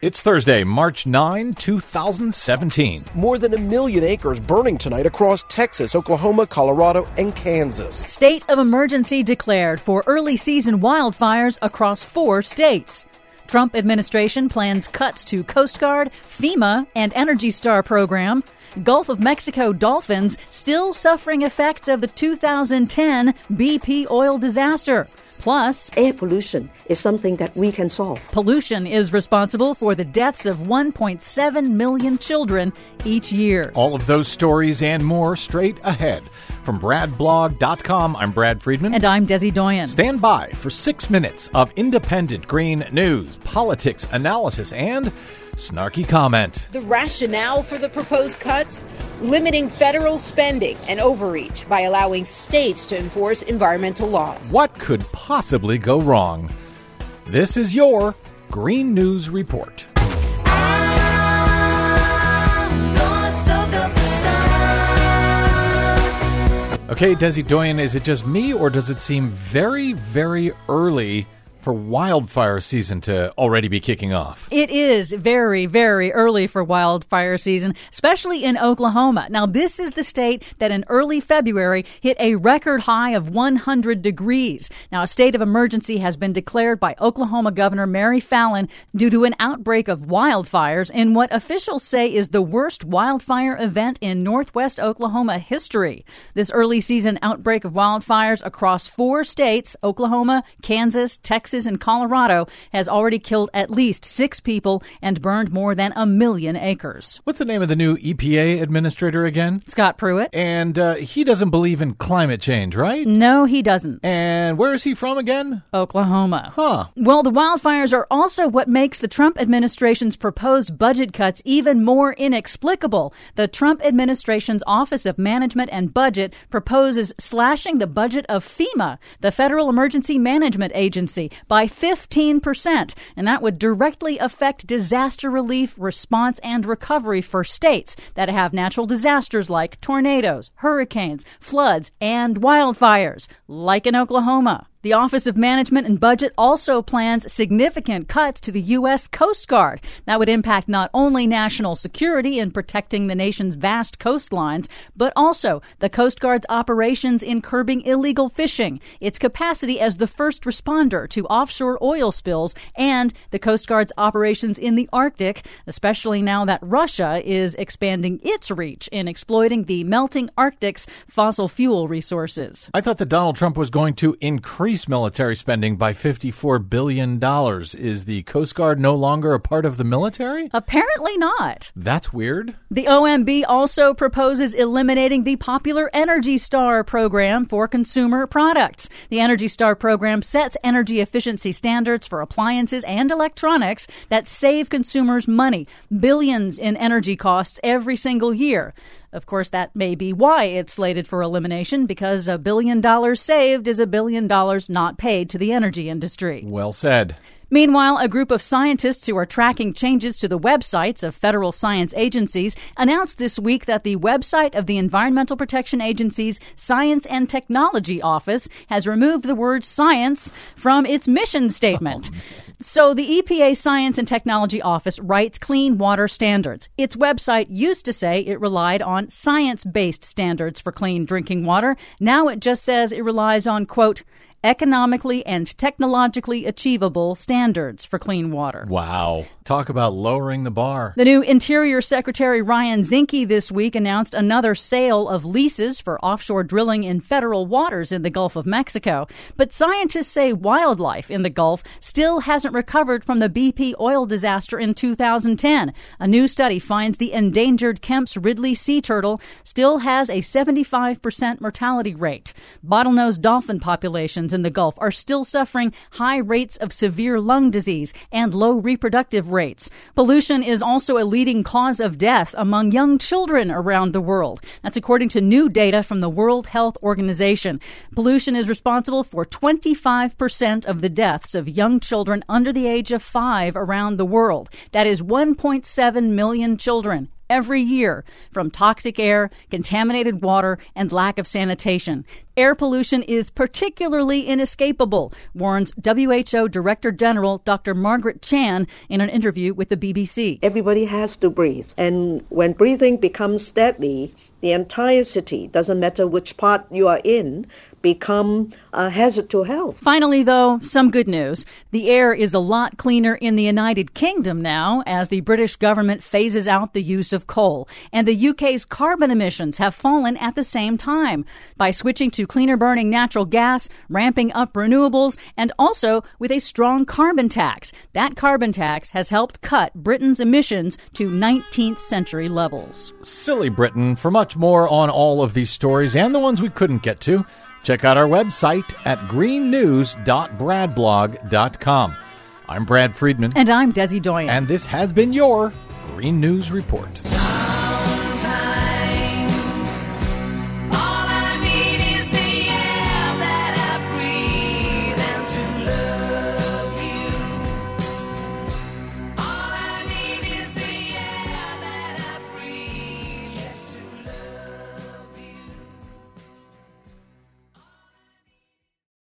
It's Thursday, March 9, 2017. More than a million acres burning tonight across Texas, Oklahoma, Colorado, and Kansas. State of emergency declared for early season wildfires across four states. Trump administration plans cuts to Coast Guard, FEMA, and Energy Star program. Gulf of Mexico dolphins still suffering effects of the 2010 BP oil disaster. Plus, air pollution is something that we can solve. Pollution is responsible for the deaths of 1.7 million children each year. All of those stories and more straight ahead. From BradBlog.com, I'm Brad Friedman. And I'm Desi Doyen. Stand by for six minutes of independent green news, politics, analysis, and snarky comment. The rationale for the proposed cuts? Limiting federal spending and overreach by allowing states to enforce environmental laws. What could possibly go wrong? This is your Green News Report. Okay, Desi Doyen, is it just me, or does it seem very, very early for wildfire season to already be kicking off. It is very, very early for wildfire season, especially in Oklahoma. Now, this is the state that in early February hit a record high of 100 degrees. Now, a state of emergency has been declared by Oklahoma Governor Mary Fallin due to an outbreak of wildfires in what officials say is the worst wildfire event in northwest Oklahoma history. This early season outbreak of wildfires across four states Oklahoma, Kansas, Texas, Texas and Colorado has already killed at least six people and burned more than a million acres. What's the name of the new EPA administrator again? Scott Pruitt. And uh, he doesn't believe in climate change, right? No, he doesn't. And where is he from again? Oklahoma. Huh. Well, the wildfires are also what makes the Trump administration's proposed budget cuts even more inexplicable. The Trump administration's Office of Management and Budget proposes slashing the budget of FEMA, the Federal Emergency Management Agency, by 15%, and that would directly affect disaster relief, response, and recovery for states that have natural disasters like tornadoes, hurricanes, floods, and wildfires, like in Oklahoma. The Office of Management and Budget also plans significant cuts to the U.S. Coast Guard. That would impact not only national security in protecting the nation's vast coastlines, but also the Coast Guard's operations in curbing illegal fishing, its capacity as the first responder to offshore oil spills, and the Coast Guard's operations in the Arctic, especially now that Russia is expanding its reach in exploiting the melting Arctic's fossil fuel resources. I thought that Donald Trump was going to increase increase military spending by $54 billion. Is the Coast Guard no longer a part of the military? Apparently not. That's weird. The OMB also proposes eliminating the popular Energy Star program for consumer products. The Energy Star program sets energy efficiency standards for appliances and electronics that save consumers money, billions in energy costs every single year. Of course, that may be why it's slated for elimination, because a billion dollars saved is a billion dollars not paid to the energy industry. Well said. Meanwhile, a group of scientists who are tracking changes to the websites of federal science agencies announced this week that the website of the Environmental Protection Agency's Science and Technology Office has removed the word science from its mission statement. Oh, so the EPA Science and Technology Office writes clean water standards. Its website used to say it relied on science based standards for clean drinking water. Now it just says it relies on, quote, economically and technologically achievable standards for clean water. Wow. Talk about lowering the bar. The new Interior Secretary Ryan Zinke this week announced another sale of leases for offshore drilling in federal waters in the Gulf of Mexico. But scientists say wildlife in the Gulf still hasn't recovered from the BP oil disaster in 2010. A new study finds the endangered Kemp's Ridley sea turtle still has a 75% mortality rate. Bottlenose dolphin populations in the Gulf are still suffering high rates of severe lung disease and low reproductive rates. Pollution is also a leading cause of death among young children around the world. That's according to new data from the World Health Organization. Pollution is responsible for 25% of the deaths of young children under the age of five around the world. That is 1.7 million children every year from toxic air, contaminated water, and lack of sanitation. Air pollution is particularly inescapable, warns WHO Director General Dr. Margaret Chan in an interview with the BBC. Everybody has to breathe. And when breathing becomes deadly, the entire city, doesn't matter which part you are in, become a hazard to health. Finally, though, some good news. The air is a lot cleaner in the United Kingdom now as the British government phases out the use of coal. And the UK's carbon emissions have fallen at the same time by switching to cleaner burning natural gas, ramping up renewables, and also with a strong carbon tax. That carbon tax has helped cut Britain's emissions to 19th century levels. Silly Britain. For much more on all of these stories and the ones we couldn't get to, Check out our website at greennews.bradblog.com. I'm Brad Friedman. And I'm Desi Doyen. And this has been your Green News Report. Sometimes.